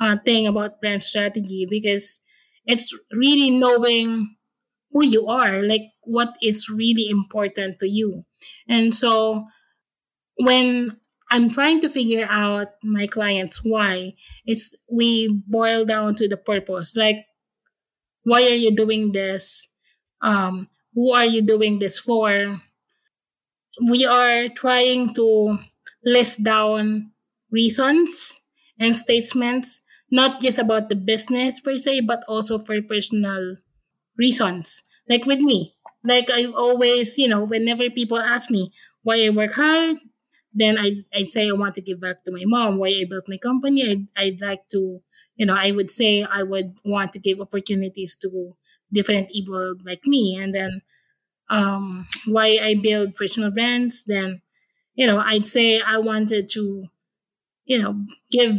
uh, thing about brand strategy because it's really knowing who you are, like what is really important to you. And so when I'm trying to figure out my clients why, it's we boil down to the purpose. Like why are you doing this? Um, who are you doing this for? We are trying to list down reasons and statements, not just about the business per se, but also for personal reasons. Like with me, like I always, you know, whenever people ask me why I work hard, then I I say I want to give back to my mom. Why I built my company, I'd, I'd like to you know, I would say I would want to give opportunities to different people like me. And then um, why I build personal brands, then, you know, I'd say I wanted to, you know, give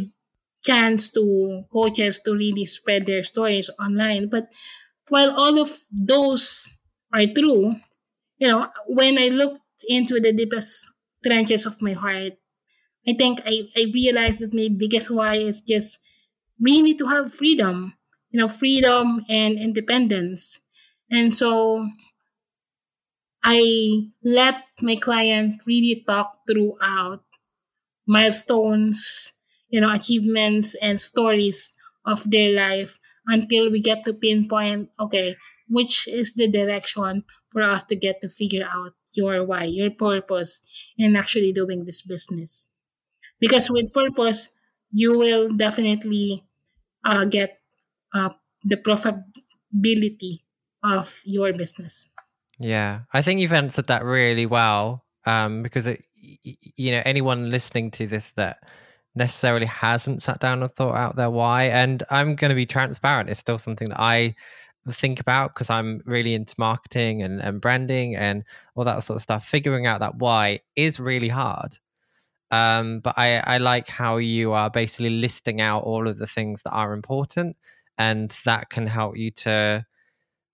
chance to coaches to really spread their stories online. But while all of those are true, you know, when I looked into the deepest trenches of my heart, I think I, I realized that my biggest why is just need to have freedom, you know, freedom and independence. And so I let my client really talk throughout milestones, you know, achievements and stories of their life until we get to pinpoint, okay, which is the direction for us to get to figure out your why, your purpose in actually doing this business. Because with purpose, you will definitely uh, get uh, the profitability of your business. Yeah, I think you've answered that really well um, because it, you know anyone listening to this that necessarily hasn't sat down and thought out their why, and I'm going to be transparent. It's still something that I think about because I'm really into marketing and, and branding and all that sort of stuff. Figuring out that why is really hard. Um, but I, I like how you are basically listing out all of the things that are important, and that can help you to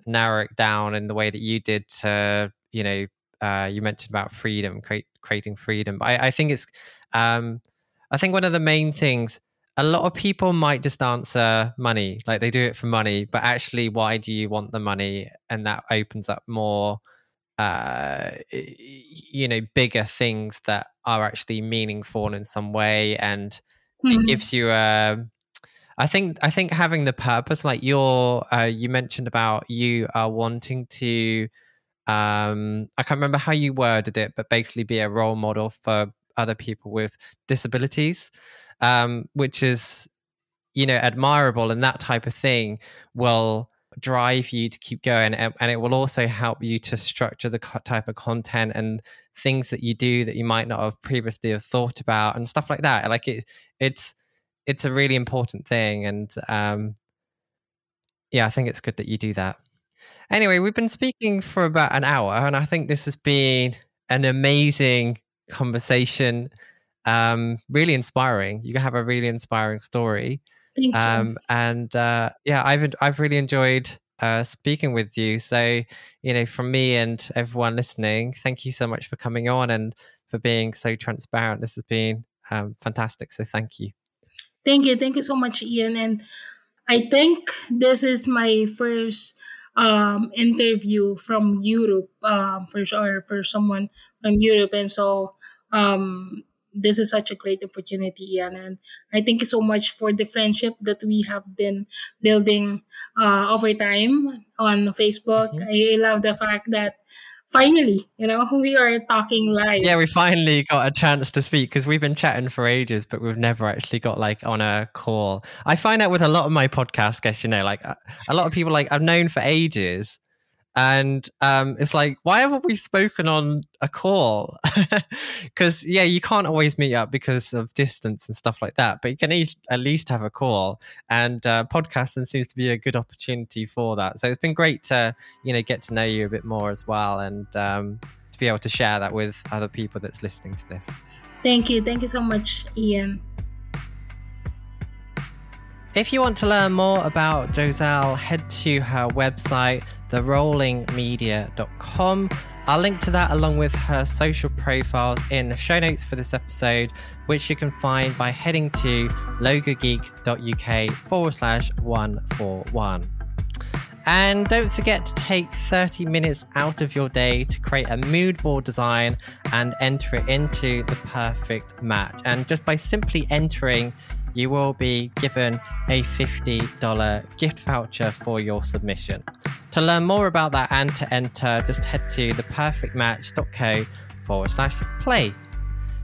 narrow it down in the way that you did to, you know, uh, you mentioned about freedom, create, creating freedom. I, I think it's, um, I think one of the main things a lot of people might just answer money, like they do it for money, but actually, why do you want the money? And that opens up more, uh, you know, bigger things that are actually meaningful in some way, and mm-hmm. it gives you a. I think I think having the purpose, like your, uh, you mentioned about you are wanting to. Um, I can't remember how you worded it, but basically be a role model for other people with disabilities um, which is you know admirable and that type of thing will drive you to keep going and, and, it will also help you to structure the type of content and things that you do that you might not have previously have thought about and stuff like that like it it's it's a really important thing and um yeah i think it's good that you do that anyway we've been speaking for about an hour and i think this has been an amazing conversation um, really inspiring. You have a really inspiring story. Thank um. And uh, yeah, I've I've really enjoyed uh, speaking with you. So you know, from me and everyone listening, thank you so much for coming on and for being so transparent. This has been um, fantastic. So thank you. Thank you. Thank you so much, Ian. And I think this is my first um, interview from Europe um, for or for someone from Europe, and so um, this is such a great opportunity, Ian. And I thank you so much for the friendship that we have been building uh, over time on Facebook. Mm-hmm. I love the fact that finally, you know, we are talking live. Yeah, we finally got a chance to speak because we've been chatting for ages, but we've never actually got like on a call. I find out with a lot of my podcast guests, you know, like uh, a lot of people like I've known for ages and um, it's like why haven't we spoken on a call? Because yeah you can't always meet up because of distance and stuff like that but you can e- at least have a call. And uh, podcasting seems to be a good opportunity for that. So it's been great to you know get to know you a bit more as well and um, to be able to share that with other people that's listening to this. Thank you. Thank you so much ian. If you want to learn more about Jozelle, head to her website, therollingmedia.com. I'll link to that along with her social profiles in the show notes for this episode, which you can find by heading to logogeek.uk forward slash 141. And don't forget to take 30 minutes out of your day to create a mood board design and enter it into the perfect match. And just by simply entering you will be given a $50 gift voucher for your submission. To learn more about that and to enter, just head to theperfectmatch.co forward slash play.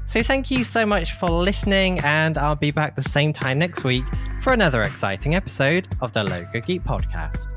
So thank you so much for listening, and I'll be back the same time next week for another exciting episode of the Logo Geek podcast.